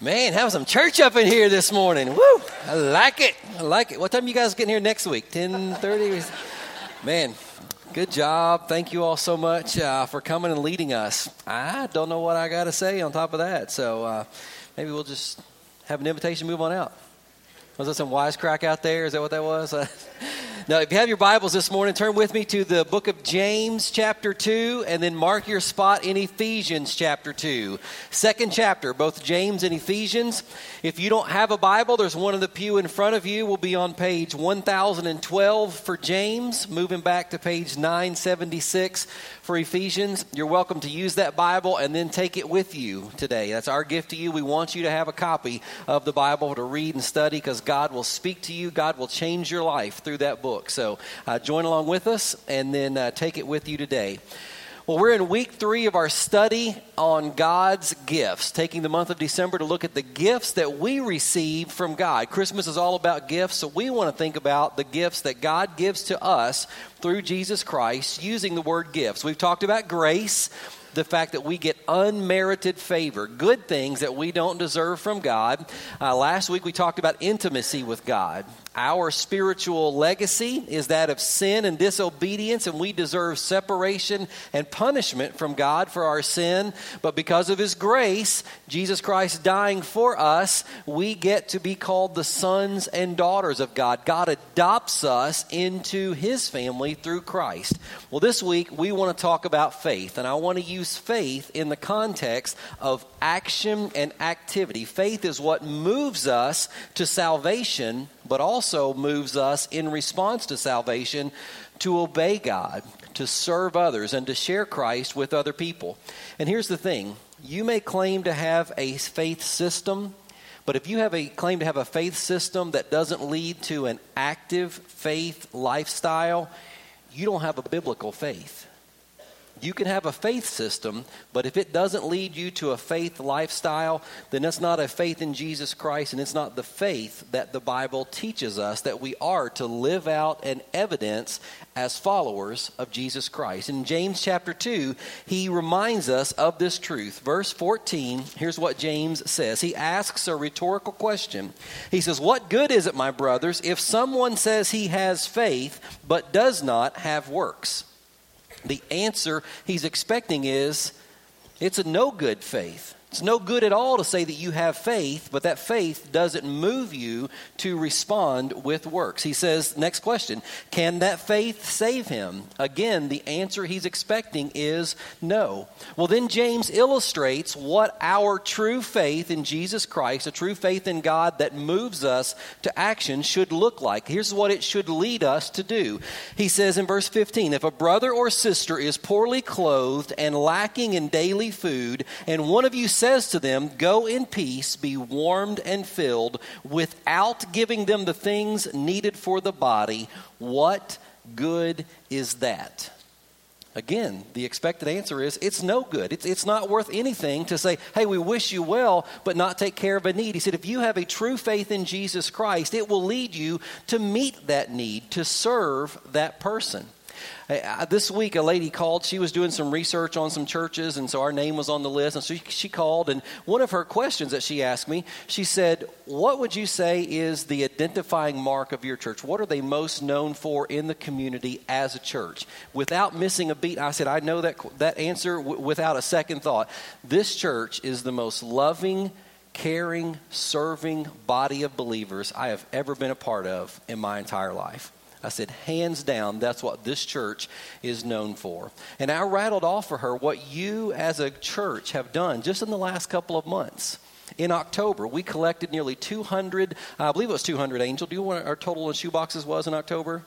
Man, have some church up in here this morning. Woo! I like it. I like it. What time you guys getting here next week? 10:30? Man, good job. Thank you all so much uh, for coming and leading us. I don't know what I got to say on top of that. So uh, maybe we'll just have an invitation move on out. Was that some wisecrack out there? Is that what that was? Now, if you have your Bibles this morning, turn with me to the book of James, chapter 2, and then mark your spot in Ephesians, chapter 2. Second chapter, both James and Ephesians. If you don't have a Bible, there's one in the pew in front of you. We'll be on page 1012 for James, moving back to page 976 for Ephesians. You're welcome to use that Bible and then take it with you today. That's our gift to you. We want you to have a copy of the Bible to read and study because God will speak to you, God will change your life through that book. So uh, join along with us and then uh, take it with you today. Well, we're in week three of our study on God's gifts, taking the month of December to look at the gifts that we receive from God. Christmas is all about gifts, so we want to think about the gifts that God gives to us through Jesus Christ using the word gifts. We've talked about grace the fact that we get unmerited favor, good things that we don't deserve from God. Uh, last week we talked about intimacy with God. Our spiritual legacy is that of sin and disobedience, and we deserve separation and punishment from God for our sin. But because of His grace, Jesus Christ dying for us, we get to be called the sons and daughters of God. God adopts us into His family through Christ. Well, this week we want to talk about faith, and I want to use faith in the context of action and activity. Faith is what moves us to salvation, but also moves us in response to salvation to obey God, to serve others, and to share Christ with other people. And here's the thing you may claim to have a faith system. But if you have a claim to have a faith system that doesn't lead to an active faith lifestyle, you don't have a biblical faith. You can have a faith system, but if it doesn't lead you to a faith lifestyle, then it's not a faith in Jesus Christ, and it's not the faith that the Bible teaches us that we are to live out and evidence as followers of Jesus Christ. In James chapter 2, he reminds us of this truth. Verse 14, here's what James says. He asks a rhetorical question. He says, What good is it, my brothers, if someone says he has faith but does not have works? The answer he's expecting is it's a no good faith. It's no good at all to say that you have faith, but that faith doesn't move you to respond with works. He says, next question, can that faith save him? Again, the answer he's expecting is no. Well, then James illustrates what our true faith in Jesus Christ, a true faith in God that moves us to action, should look like. Here's what it should lead us to do. He says in verse 15, if a brother or sister is poorly clothed and lacking in daily food, and one of you says to them, Go in peace, be warmed and filled, without giving them the things needed for the body, what good is that? Again, the expected answer is it's no good. It's, it's not worth anything to say, hey, we wish you well, but not take care of a need. He said, if you have a true faith in Jesus Christ, it will lead you to meet that need, to serve that person. This week, a lady called. She was doing some research on some churches, and so our name was on the list. And so she, she called, and one of her questions that she asked me, she said, What would you say is the identifying mark of your church? What are they most known for in the community as a church? Without missing a beat, I said, I know that, that answer w- without a second thought. This church is the most loving, caring, serving body of believers I have ever been a part of in my entire life. I said, hands down, that's what this church is known for. And I rattled off for her what you as a church have done just in the last couple of months. In October, we collected nearly 200, I believe it was 200, Angel. Do you know what our total in shoeboxes was in October?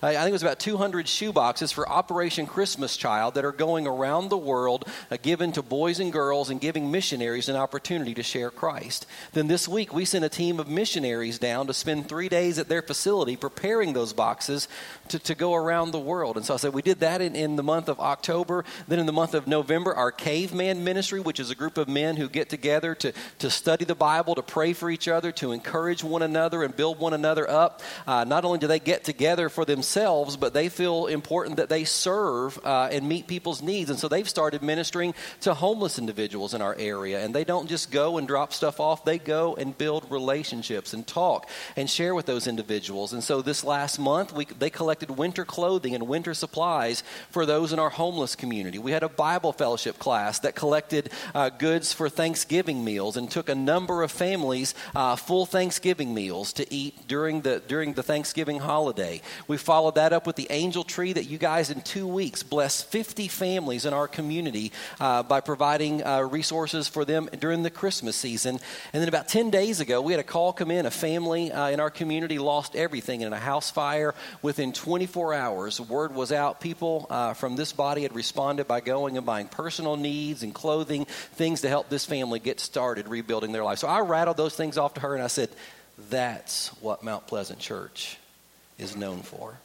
I think it was about 200 shoeboxes for Operation Christmas Child that are going around the world, uh, given to boys and girls and giving missionaries an opportunity to share Christ. Then this week, we sent a team of missionaries down to spend three days at their facility preparing those boxes to, to go around the world. And so I said, we did that in, in the month of October. Then in the month of November, our Caveman Ministry, which is a group of men who get together to, to study the Bible, to pray for each other, to encourage one another and build one another up. Uh, not only do they get together for themselves, themselves, but they feel important that they serve uh, and meet people's needs. And so they've started ministering to homeless individuals in our area. And they don't just go and drop stuff off, they go and build relationships and talk and share with those individuals. And so this last month, we, they collected winter clothing and winter supplies for those in our homeless community. We had a Bible fellowship class that collected uh, goods for Thanksgiving meals and took a number of families uh, full Thanksgiving meals to eat during the, during the Thanksgiving holiday. We followed that up with the angel tree that you guys in two weeks blessed 50 families in our community uh, by providing uh, resources for them during the Christmas season. And then about 10 days ago, we had a call come in. A family uh, in our community lost everything in a house fire. Within 24 hours, word was out. People uh, from this body had responded by going and buying personal needs and clothing, things to help this family get started rebuilding their life. So I rattled those things off to her and I said, That's what Mount Pleasant Church is known for.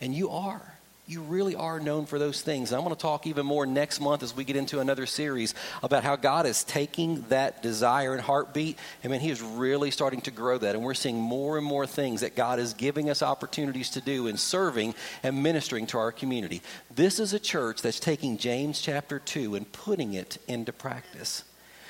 And you are. You really are known for those things. I'm going to talk even more next month as we get into another series about how God is taking that desire and heartbeat. I mean, He is really starting to grow that. And we're seeing more and more things that God is giving us opportunities to do in serving and ministering to our community. This is a church that's taking James chapter 2 and putting it into practice.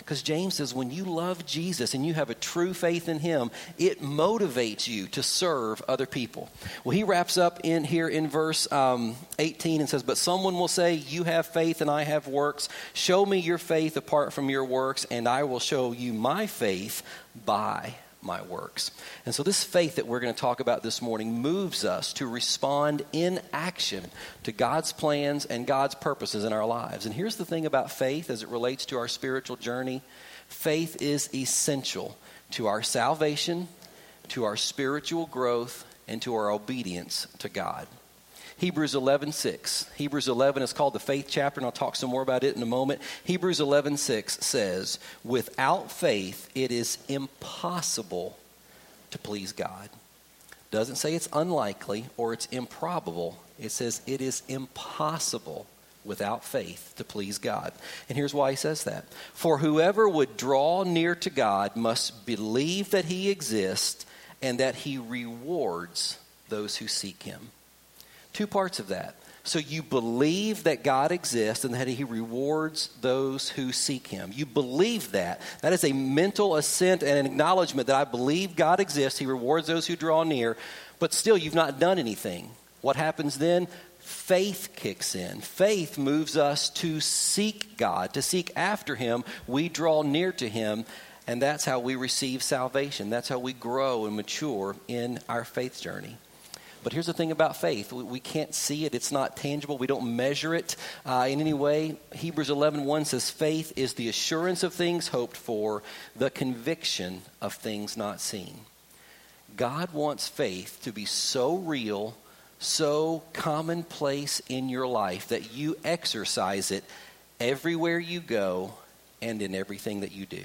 Because James says when you love Jesus and you have a true faith in him, it motivates you to serve other people. Well, he wraps up in here in verse um, 18 and says, But someone will say, You have faith and I have works. Show me your faith apart from your works, and I will show you my faith by my works. And so, this faith that we're going to talk about this morning moves us to respond in action to God's plans and God's purposes in our lives. And here's the thing about faith as it relates to our spiritual journey faith is essential to our salvation, to our spiritual growth, and to our obedience to God. Hebrews 11, 6. Hebrews 11 is called the faith chapter, and I'll talk some more about it in a moment. Hebrews 11, 6 says, Without faith, it is impossible to please God. Doesn't say it's unlikely or it's improbable. It says it is impossible without faith to please God. And here's why he says that. For whoever would draw near to God must believe that he exists and that he rewards those who seek him. Two parts of that. So you believe that God exists and that He rewards those who seek Him. You believe that. That is a mental assent and an acknowledgement that I believe God exists. He rewards those who draw near. But still, you've not done anything. What happens then? Faith kicks in. Faith moves us to seek God, to seek after Him. We draw near to Him, and that's how we receive salvation. That's how we grow and mature in our faith journey. But here's the thing about faith we, we can't see it, it's not tangible, we don't measure it uh, in any way. Hebrews 11 1 says, Faith is the assurance of things hoped for, the conviction of things not seen. God wants faith to be so real, so commonplace in your life that you exercise it everywhere you go and in everything that you do.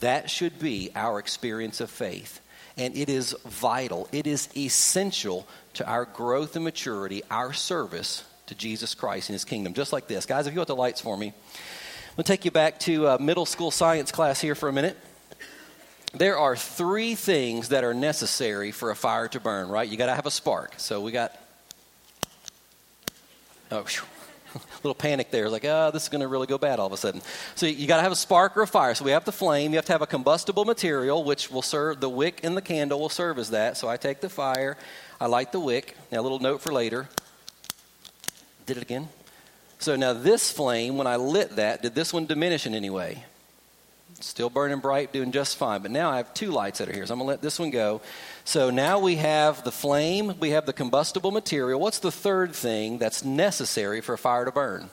That should be our experience of faith and it is vital, it is essential to our growth and maturity, our service to Jesus Christ and His kingdom. Just like this. Guys, if you want the lights for me, I'm going to take you back to a middle school science class here for a minute. There are three things that are necessary for a fire to burn, right? You got to have a spark. So we got. Oh, little panic there, like, oh, this is going to really go bad all of a sudden. So you got to have a spark or a fire. So we have the flame. You have to have a combustible material, which will serve the wick and the candle will serve as that. So I take the fire, I light the wick. Now a little note for later. Did it again. So now this flame, when I lit that, did this one diminish in any way? Still burning bright, doing just fine. But now I have two lights that are here, so I'm going to let this one go. So now we have the flame, we have the combustible material. What's the third thing that's necessary for a fire to burn?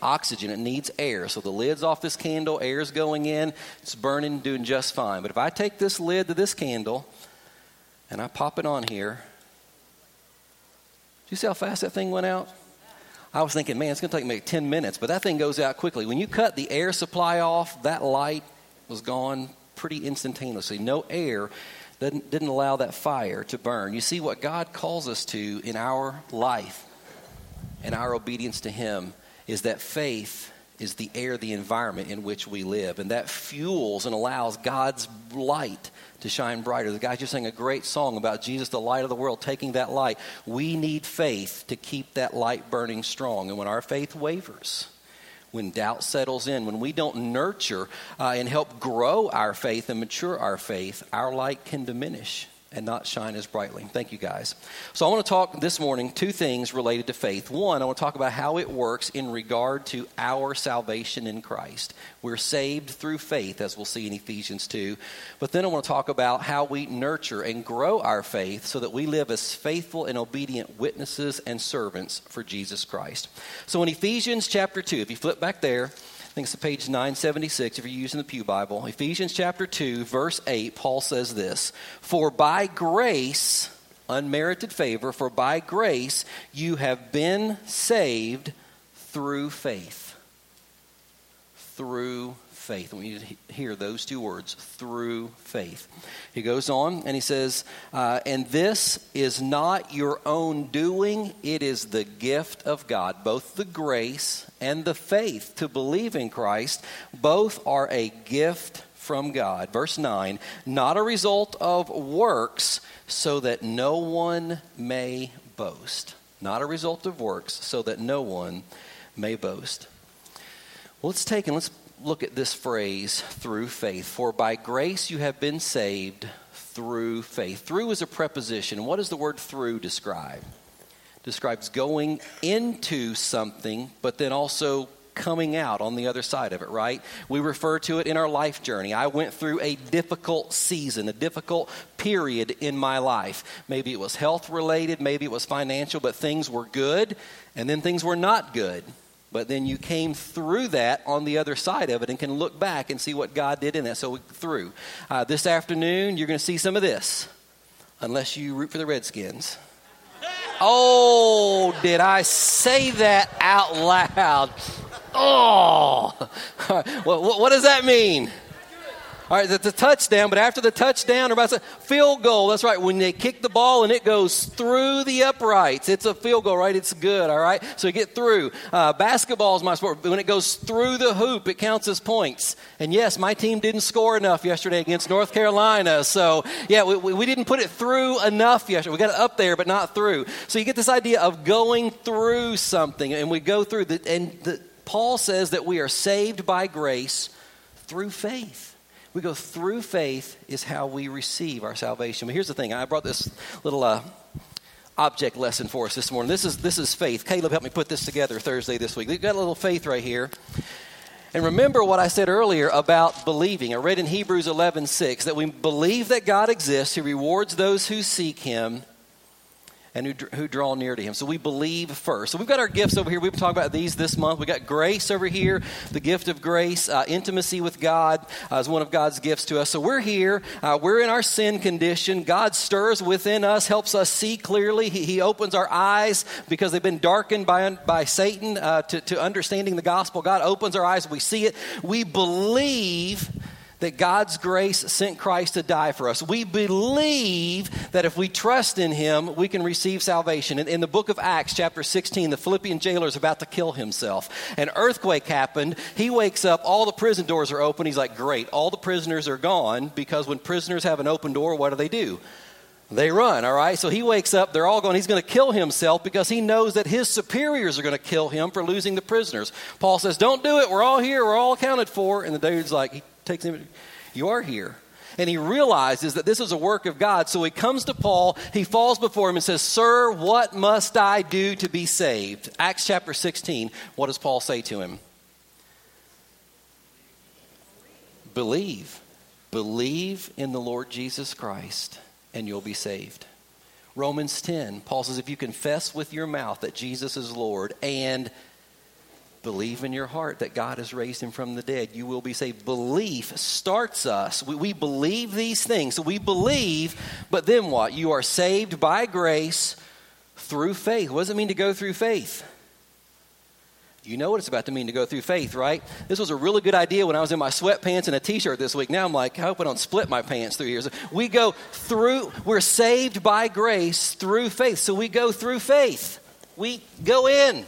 Oxygen. It needs air. So the lid's off this candle, air's going in, it's burning, doing just fine. But if I take this lid to this candle and I pop it on here, do you see how fast that thing went out? I was thinking, man, it's going to take me 10 minutes, but that thing goes out quickly. When you cut the air supply off, that light was gone pretty instantaneously. No air didn't, didn't allow that fire to burn. You see, what God calls us to in our life and our obedience to Him is that faith is the air, the environment in which we live. And that fuels and allows God's light to shine brighter. The guys just sang a great song about Jesus, the light of the world, taking that light. We need faith to keep that light burning strong. And when our faith wavers, when doubt settles in, when we don't nurture uh, and help grow our faith and mature our faith, our light can diminish and not shine as brightly. Thank you, guys. So, I want to talk this morning two things related to faith. One, I want to talk about how it works in regard to our salvation in Christ. We're saved through faith, as we'll see in Ephesians 2. But then I want to talk about how we nurture and grow our faith so that we live as faithful and obedient witnesses and servants for Jesus Christ. So, in Ephesians chapter 2, if you flip back there, think it's page 976 if you're using the Pew Bible. Ephesians chapter 2, verse 8, Paul says this For by grace, unmerited favor, for by grace you have been saved through faith. Through faith. We need to hear those two words through faith. He goes on and he says, uh, And this is not your own doing, it is the gift of God. Both the grace and the faith to believe in Christ, both are a gift from God. Verse 9, not a result of works, so that no one may boast. Not a result of works, so that no one may boast. Well, let's take and let's look at this phrase, through faith. For by grace you have been saved through faith. Through is a preposition. What does the word through describe? describes going into something, but then also coming out on the other side of it, right? We refer to it in our life journey. I went through a difficult season, a difficult period in my life. Maybe it was health related, maybe it was financial, but things were good, and then things were not good. But then you came through that on the other side of it and can look back and see what God did in that. So, through. Uh, this afternoon, you're going to see some of this, unless you root for the Redskins. Oh, did I say that out loud? Oh, what does that mean? All right, it's a touchdown, but after the touchdown, about to field goal. That's right. When they kick the ball and it goes through the uprights, it's a field goal, right? It's good. All right, so you get through. Uh, basketball is my sport. When it goes through the hoop, it counts as points. And yes, my team didn't score enough yesterday against North Carolina. So yeah, we, we didn't put it through enough yesterday. We got it up there, but not through. So you get this idea of going through something, and we go through the and the, Paul says that we are saved by grace through faith. We go through faith, is how we receive our salvation. But here's the thing I brought this little uh, object lesson for us this morning. This is, this is faith. Caleb helped me put this together Thursday this week. We've got a little faith right here. And remember what I said earlier about believing. I read in Hebrews 11 6 that we believe that God exists, He rewards those who seek Him and who, who draw near to him. So we believe first. So we've got our gifts over here. We've been talking about these this month. We got grace over here, the gift of grace, uh, intimacy with God uh, is one of God's gifts to us. So we're here. Uh, we're in our sin condition. God stirs within us, helps us see clearly. He, he opens our eyes because they've been darkened by, by Satan uh, to, to understanding the gospel. God opens our eyes. We see it. We believe that God's grace sent Christ to die for us. We believe that if we trust in Him, we can receive salvation. In, in, the book of Acts, chapter 16, the Philippian jailer is about to kill himself. An earthquake happened. He wakes up, all the prison doors are open. He's like, Great, all the prisoners are gone because when prisoners have an open door, what do they do? They run, all right? So he wakes up, they're all going, he's going to kill himself because he knows that his superiors are going to kill him for losing the prisoners. Paul says, Don't do it, we're all here, we're all accounted for. And the dude's like, takes him, You are here. And he realizes that this is a work of God. So he comes to Paul, he falls before him and says, Sir, what must I do to be saved? Acts chapter 16, what does Paul say to him? Believe. Believe in the Lord Jesus Christ, and you'll be saved. Romans 10, Paul says, If you confess with your mouth that Jesus is Lord and believe in your heart that God has raised him from the dead, you will be saved. Belief starts us. We, we believe these things. So we believe, but then what? You are saved by grace through faith. What does it mean to go through faith? You know what it's about to mean to go through faith, right? This was a really good idea when I was in my sweatpants and a t shirt this week. Now I'm like, I hope I don't split my pants through here. So we go through, we're saved by grace through faith. So we go through faith. We go in.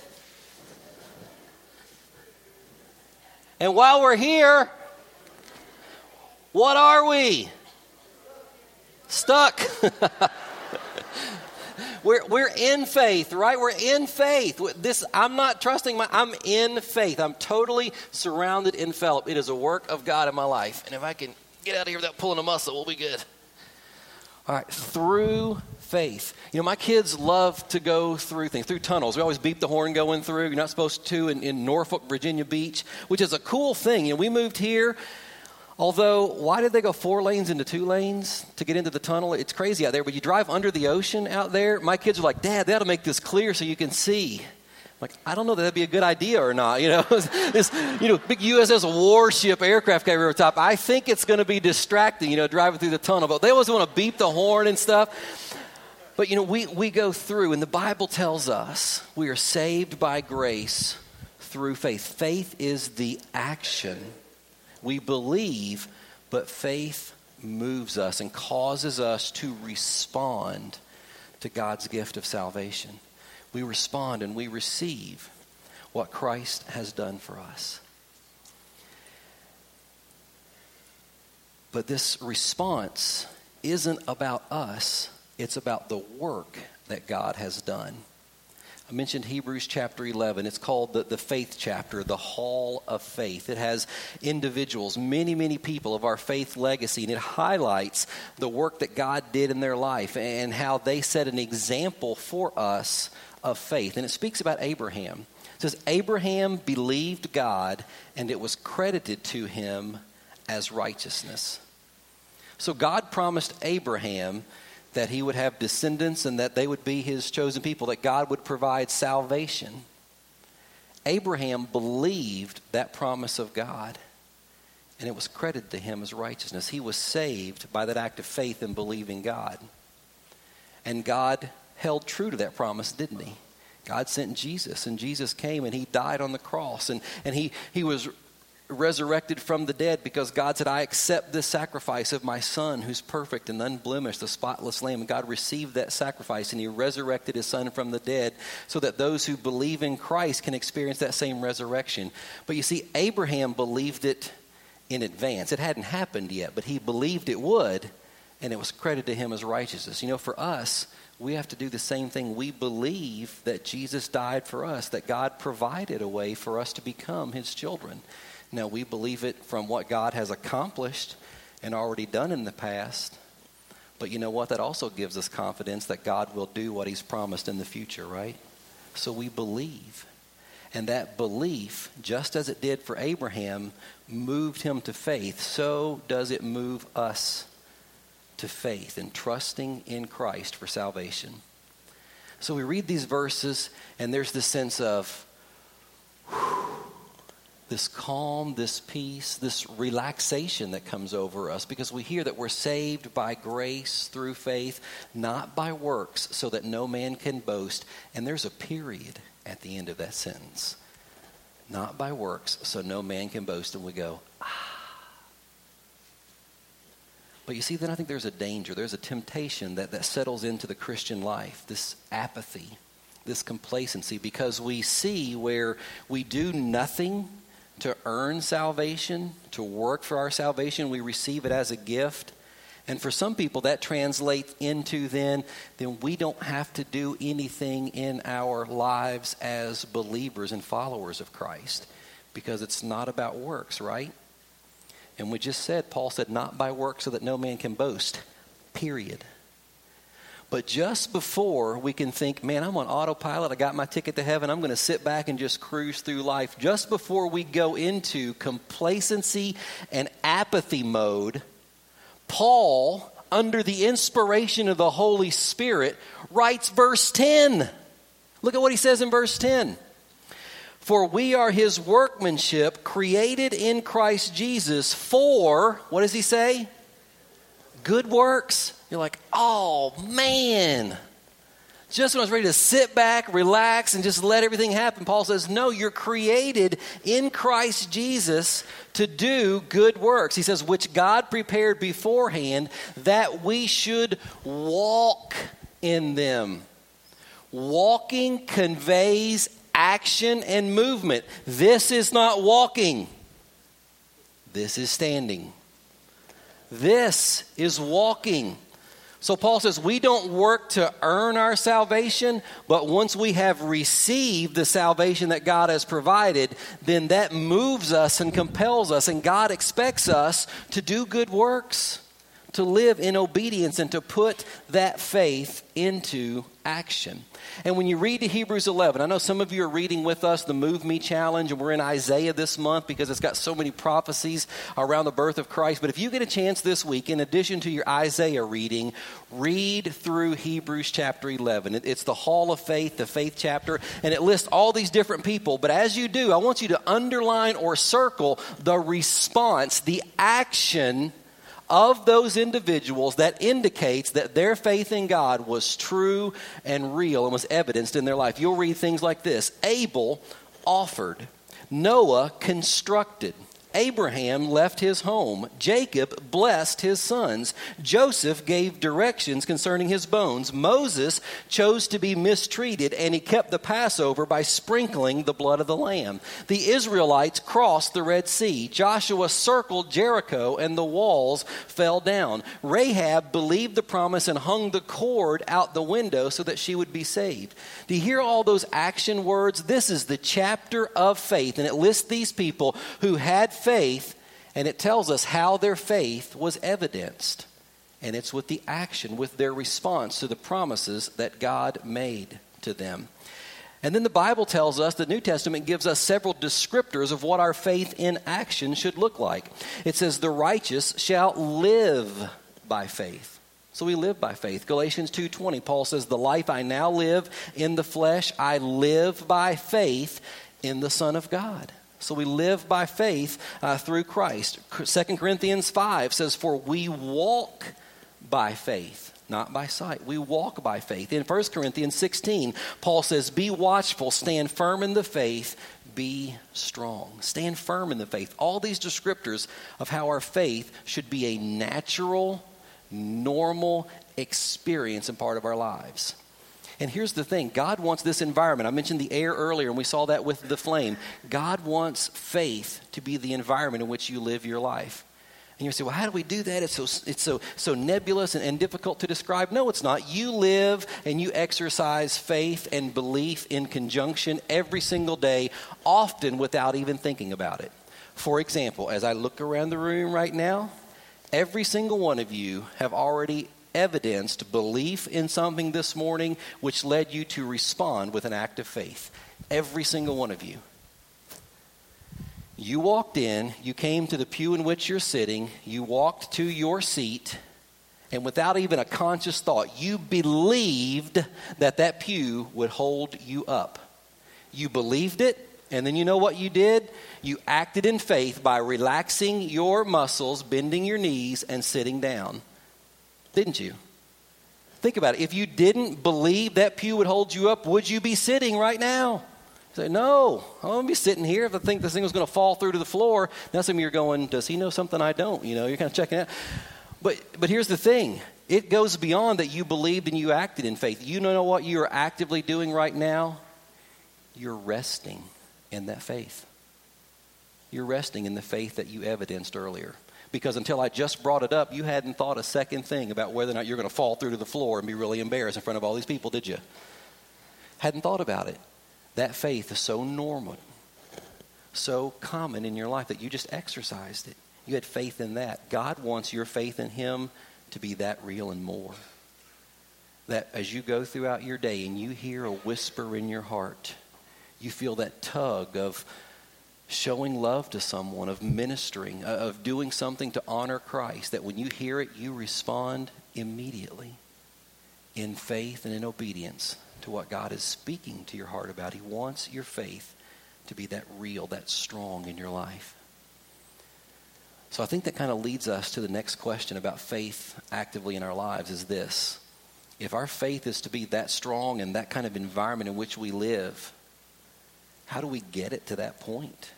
And while we're here, what are we? Stuck. we're, we're in faith, right? We're in faith. This I'm not trusting my I'm in faith. I'm totally surrounded, enveloped. It is a work of God in my life. And if I can get out of here without pulling a muscle, we'll be good. All right, through faith. You know, my kids love to go through things, through tunnels. We always beep the horn going through. You're not supposed to in, in Norfolk, Virginia Beach, which is a cool thing. You know, we moved here. Although, why did they go four lanes into two lanes to get into the tunnel? It's crazy out there. But you drive under the ocean out there. My kids are like, Dad, to make this clear so you can see. Like, I don't know that that'd be a good idea or not. You know, this, you know, big USS warship aircraft carrier over top. I think it's going to be distracting, you know, driving through the tunnel. But they always want to beep the horn and stuff. But, you know, we, we go through, and the Bible tells us we are saved by grace through faith. Faith is the action. We believe, but faith moves us and causes us to respond to God's gift of salvation we respond and we receive what Christ has done for us. But this response isn't about us, it's about the work that God has done. I mentioned Hebrews chapter 11. It's called the, the faith chapter, the hall of faith. It has individuals, many, many people of our faith legacy, and it highlights the work that God did in their life and how they set an example for us of faith. And it speaks about Abraham. It says, Abraham believed God, and it was credited to him as righteousness. So God promised Abraham that he would have descendants and that they would be his chosen people, that God would provide salvation. Abraham believed that promise of God, and it was credited to him as righteousness. He was saved by that act of faith in believing God. And God held true to that promise, didn't he? God sent Jesus, and Jesus came and he died on the cross, and, and he, he was resurrected from the dead because God said, I accept this sacrifice of my son who's perfect and unblemished, the spotless lamb. And God received that sacrifice and he resurrected his son from the dead so that those who believe in Christ can experience that same resurrection. But you see, Abraham believed it in advance. It hadn't happened yet, but he believed it would, and it was credited to him as righteousness. You know, for us, we have to do the same thing. We believe that Jesus died for us, that God provided a way for us to become his children. Now, we believe it from what God has accomplished and already done in the past. But you know what? That also gives us confidence that God will do what he's promised in the future, right? So we believe. And that belief, just as it did for Abraham, moved him to faith, so does it move us to faith and trusting in Christ for salvation. So we read these verses, and there's this sense of whew, this calm, this peace, this relaxation that comes over us because we hear that we're saved by grace through faith, not by works, so that no man can boast. And there's a period at the end of that sentence. Not by works, so no man can boast. And we go, ah but you see, then I think there's a danger, there's a temptation that, that settles into the Christian life, this apathy, this complacency, because we see where we do nothing to earn salvation, to work for our salvation, we receive it as a gift. And for some people, that translates into then, then we don't have to do anything in our lives as believers and followers of Christ because it's not about works, right? And we just said, Paul said, not by works so that no man can boast, period. But just before we can think, man, I'm on autopilot, I got my ticket to heaven, I'm going to sit back and just cruise through life, just before we go into complacency and apathy mode, Paul, under the inspiration of the Holy Spirit, writes verse 10. Look at what he says in verse 10. For we are his workmanship, created in Christ Jesus for, what does he say? Good works. You're like, oh man. Just when I was ready to sit back, relax, and just let everything happen, Paul says, No, you're created in Christ Jesus to do good works. He says, which God prepared beforehand that we should walk in them. Walking conveys action and movement. This is not walking. This is standing. This is walking. So Paul says we don't work to earn our salvation, but once we have received the salvation that God has provided, then that moves us and compels us, and God expects us to do good works, to live in obedience, and to put that faith into action. And when you read to Hebrews 11, I know some of you are reading with us the Move Me Challenge, and we're in Isaiah this month because it's got so many prophecies around the birth of Christ. But if you get a chance this week, in addition to your Isaiah reading, read through Hebrews chapter 11. It's the Hall of Faith, the faith chapter, and it lists all these different people. But as you do, I want you to underline or circle the response, the action of those individuals that indicates that their faith in God was true and real and was evidenced in their life. You'll read things like this Abel offered, Noah constructed. Abraham left his home. Jacob blessed his sons. Joseph gave directions concerning his bones. Moses chose to be mistreated, and he kept the Passover by sprinkling the blood of the lamb. The Israelites crossed the Red Sea. Joshua circled Jericho, and the walls fell down. Rahab believed the promise and hung the cord out the window so that she would be saved. Do you hear all those action words? This is the chapter of faith, and it lists these people who had faith, and it tells us how their faith was evidenced. And it's with the action, with their response to the promises that God made to them. And then the Bible tells us, the New Testament gives us several descriptors of what our faith in action should look like. It says, The righteous shall live by faith. So we live by faith. Galatians 2:20 Paul says the life I now live in the flesh I live by faith in the son of God. So we live by faith uh, through Christ. 2 Corinthians 5 says, For we walk by faith, not by sight. We walk by faith. In 1 Corinthians 16, Paul says, Be watchful, stand firm in the faith, be strong. Stand firm in the faith. All these descriptors of how our faith should be a natural, normal experience and part of our lives. And here's the thing God wants this environment. I mentioned the air earlier, and we saw that with the flame. God wants faith to be the environment in which you live your life. And you say, well, how do we do that? It's so, it's so, so nebulous and, and difficult to describe. No, it's not. You live and you exercise faith and belief in conjunction every single day, often without even thinking about it. For example, as I look around the room right now, every single one of you have already evidenced belief in something this morning which led you to respond with an act of faith. Every single one of you. You walked in, you came to the pew in which you're sitting, you walked to your seat, and without even a conscious thought, you believed that that pew would hold you up. You believed it, and then you know what you did? You acted in faith by relaxing your muscles, bending your knees, and sitting down didn't you? Think about it. If you didn't believe that pew would hold you up, would you be sitting right now? Say, no, I'm going to be sitting here if I think this thing was going to fall through to the floor. Now some of you are going, does he know something I don't? You know, you're kind of checking out. But, but here's the thing. It goes beyond that you believed and you acted in faith. You know what you are actively doing right now? You're resting in that faith. You're resting in the faith that you evidenced earlier because until I just brought it up, you hadn't thought a second thing about whether or not you're going to fall through to the floor and be really embarrassed in front of all these people, did you? Hadn't thought about it. That faith is so normal, so common in your life that you just exercised it. You had faith in that. God wants your faith in Him to be that real and more. That as you go throughout your day and you hear a whisper in your heart, you feel that tug of showing love to someone, of ministering, uh, of doing something to honor Christ, that when you hear it, you respond immediately in faith and in obedience to what God is speaking to your heart about. He wants your faith to be that real, that strong in your life. So I think that kind of leads us to the next question about faith actively in our lives is this. If our faith is to be that strong in that kind of environment in which we live, how do we get it to that point?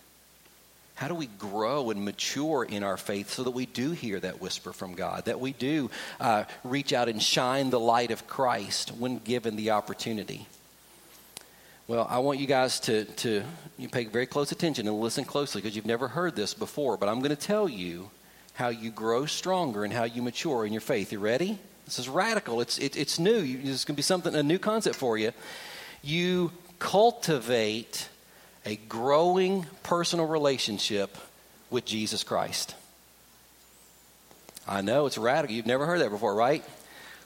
How do we grow and mature in our faith so that we do hear that whisper from God, that we do uh, reach out and shine the light of Christ when given the opportunity? Well, I want you guys to, to you pay very close attention and listen closely because you've never heard this before. But I'm going to tell you how you grow stronger and how you mature in your faith. You ready? This is radical. It's, it, it's new. This is going to be something, a new concept for you. You cultivate a growing personal relationship with Jesus Christ. I know it's radical. You've never heard that before, right?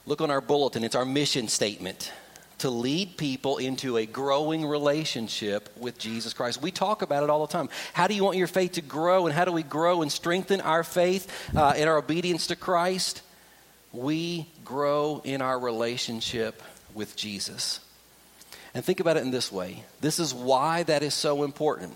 Look on our bulletin. It's our mission statement to lead people into a growing relationship with Jesus Christ. We talk about it all the time. How do you want your faith to grow, and how do we grow and strengthen our faith uh, in our obedience to Christ? We grow in our relationship with Jesus. And think about it in this way this is why that is so important.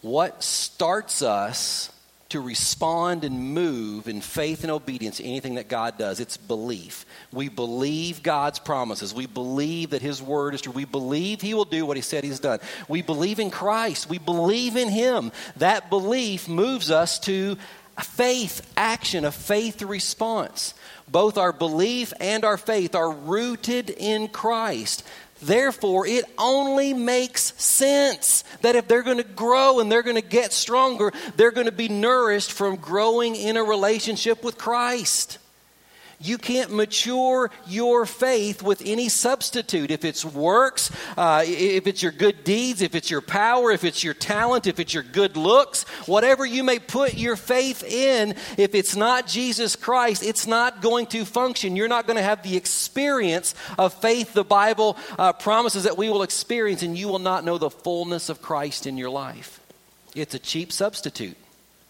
What starts us to respond and move in faith and obedience to anything that God does. It's belief. We believe God's promises. We believe that His word is true. We believe He will do what He said He's done. We believe in Christ. We believe in Him. That belief moves us to faith action, a faith response. Both our belief and our faith are rooted in Christ. Therefore, it only makes sense that if they're going to grow and they're going to get stronger, they're going to be nourished from growing in a relationship with Christ. You can't mature your faith with any substitute. If it's works, uh, if it's your good deeds, if it's your power, if it's your talent, if it's your good looks, whatever you may put your faith in, if it's not Jesus Christ, it's not going to function. You're not going to have the experience of faith the Bible uh, promises that we will experience, and you will not know the fullness of Christ in your life. It's a cheap substitute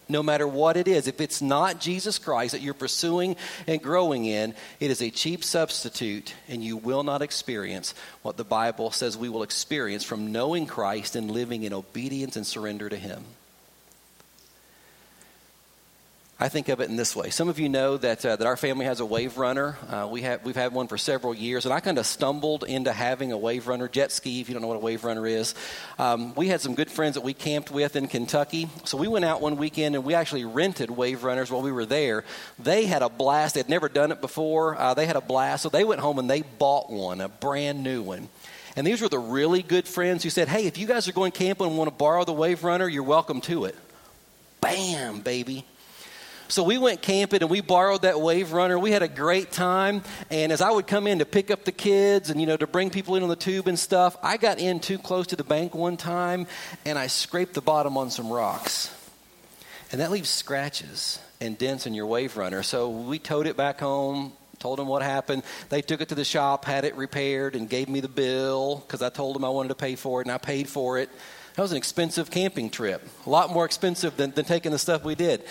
no matter what it is. If it's not Jesus Christ that you're pursuing and growing in, it is a cheap substitute, and you will not experience what the Bible says we will experience from knowing Christ and living in obedience and surrender to Him. I think of it in this way. Some of you know that, uh, that our family has a wave runner. Uh, we have, we've had one for several years, and I kind of stumbled into having a wave runner, jet ski, if you don't know what a wave runner is. Um, we had some good friends that we camped with in Kentucky. So we went out one weekend and we actually rented wave runners while we were there. They had a blast. They'd never done it before. Uh, they had a blast. So they went home and they bought one, a brand new one. And these were the really good friends who said, Hey, if you guys are going camping and want to borrow the wave runner, you're welcome to it. Bam, baby. So we went camping and we borrowed that wave runner. We had a great time. And as I would come in to pick up the kids and, you know, to bring people in on the tube and stuff, I got in too close to the bank one time and I scraped the bottom on some rocks. And that leaves scratches and dents in your wave runner. So we towed it back home, told them what happened. They took it to the shop, had it repaired, and gave me the bill because I told them I wanted to pay for it, and I paid for it. That was an expensive camping trip, a lot more expensive than, than taking the stuff we did.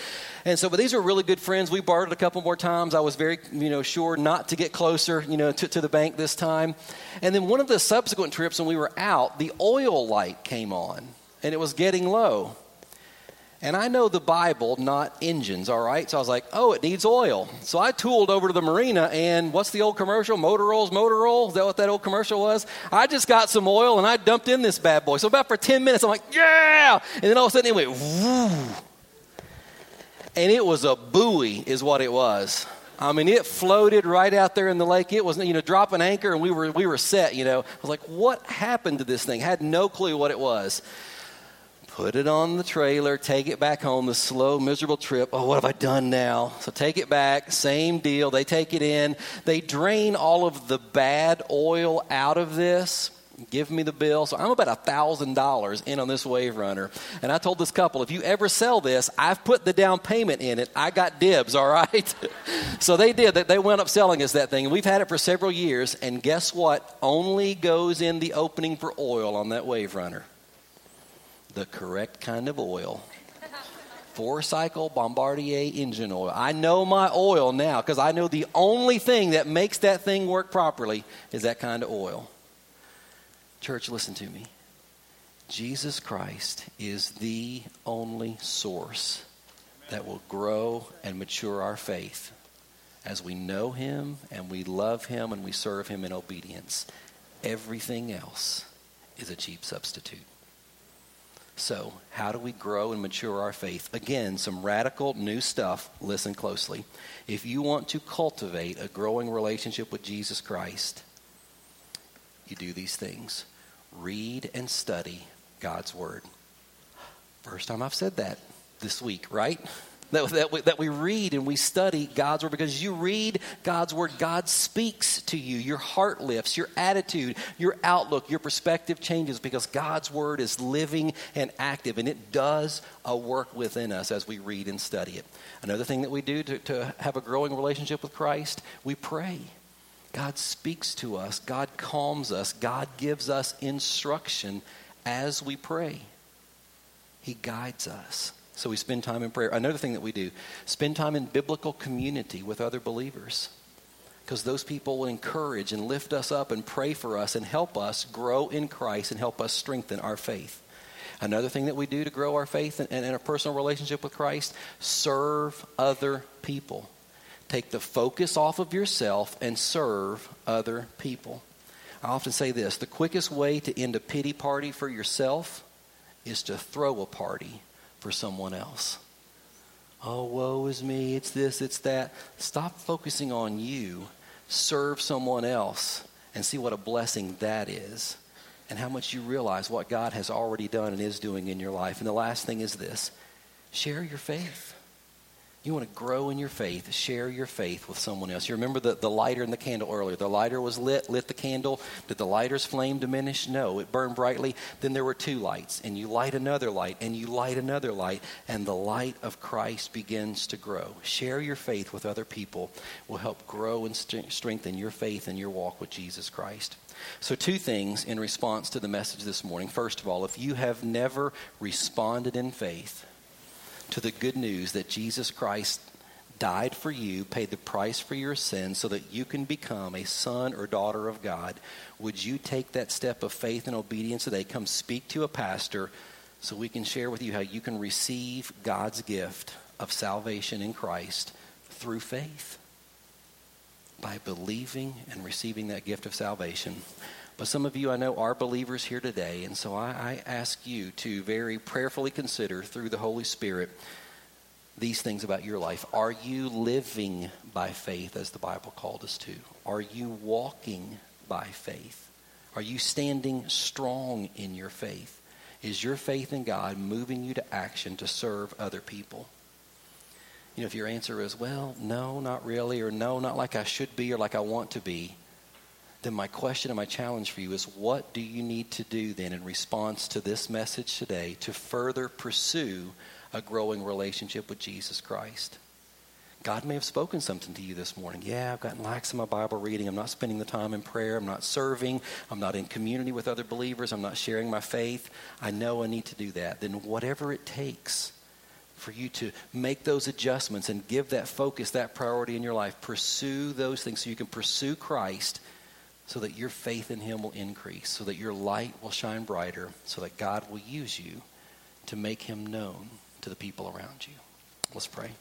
And so, but these were really good friends. We borrowed a couple more times. I was very, you know, sure not to get closer, you know, to, to the bank this time. And then one of the subsequent trips when we were out, the oil light came on and it was getting low. And I know the Bible, not engines, all right? So I was like, oh, it needs oil. So I tooled over to the marina, and what's the old commercial? Motor oil's motor oil? Is that what that old commercial was? I just got some oil and I dumped in this bad boy. So about for 10 minutes, I'm like, yeah! And then all of a sudden it went, woo! And it was a buoy, is what it was. I mean, it floated right out there in the lake. It was, you know, drop an anchor and we were, we were set, you know. I was like, what happened to this thing? I had no clue what it was put it on the trailer, take it back home, the slow, miserable trip. Oh, what have I done now? So take it back, same deal. They take it in, they drain all of the bad oil out of this. Give me the bill. So I'm about a thousand dollars in on this wave runner. And I told this couple, if you ever sell this, I've put the down payment in it. I got dibs, all right? so they did. They went up selling us that thing. And we've had it for several years. And guess what? Only goes in the opening for oil on that wave runner the correct kind of oil. Four cycle Bombardier engine oil. I know my oil now because I know the only thing that makes that thing work properly is that kind of oil. Church, listen to me. Jesus Christ is the only source that will grow and mature our faith as we know Him and we love Him and we serve Him in obedience. Everything else is a cheap substitute. So, how do we grow and mature our faith? Again, some radical new stuff. Listen closely. If you want to cultivate a growing relationship with Jesus Christ, you do these things read and study God's Word. First time I've said that this week, right? That, that, we, that we read and we study God's Word because you read God's Word, God speaks to you. Your heart lifts, your attitude, your outlook, your perspective changes because God's Word is living and active and it does a work within us as we read and study it. Another thing that we do to, to have a growing relationship with Christ, we pray. God speaks to us, God calms us, God gives us instruction as we pray. He guides us. So we spend time in prayer. Another thing that we do, spend time in biblical community with other believers. Because those people will encourage and lift us up and pray for us and help us grow in Christ and help us strengthen our faith. Another thing that we do to grow our faith and, and a personal relationship with Christ, serve other people. Take the focus off of yourself and serve other people. I often say this the quickest way to end a pity party for yourself is to throw a party for someone else. Oh, woe is me, it's this, it's that. Stop focusing on you. Serve someone else and see what a blessing that is and how much you realize what God has already done and is doing in your life. And the last thing is this share your faith. You want to grow in your faith, share your faith with someone else. You remember the, the lighter and the candle earlier. The lighter was lit, lit the candle. Did the lighter's flame diminish? No, it burned brightly. Then there were two lights, and you light another light, and you light another light, and the light of Christ begins to grow. Share your faith with other people will help grow and st- strengthen your faith and your walk with Jesus Christ. So, two things in response to the message this morning. First of all, if you have never responded in faith, to the good news that Jesus Christ died for you, paid the price for your sins so that you can become a son or daughter of God, would you take that step of faith and obedience today? Come speak to a pastor so we can share with you how you can receive God's gift of salvation in Christ through faith by believing and receiving that gift of salvation. But some of you I know are believers here today, and so I, I ask you to very prayerfully consider through the Holy Spirit these things about your life. Are you living by faith as the Bible called us to? Are you walking by faith? Are you standing strong in your faith? Is your faith in God moving you to action to serve other people? You know, if your answer is, well, no, not really, or no, not like I should be or like I want to be, then my question and my challenge for you is what do you need to do then in response to this message today to further pursue a growing relationship with Jesus Christ? God may have spoken something to you this morning. Yeah, I've gotten lax in my Bible reading. I'm not spending the time in prayer. I'm not serving. I'm not in community with other believers. I'm not sharing my faith. I know I need to do that. Then, whatever it takes for you to make those adjustments and give that focus, that priority in your life, pursue those things so you can pursue Christ so that your faith in Him will increase, so that your light will shine brighter, so that God will use you to make Him known to the people around you. Let's pray.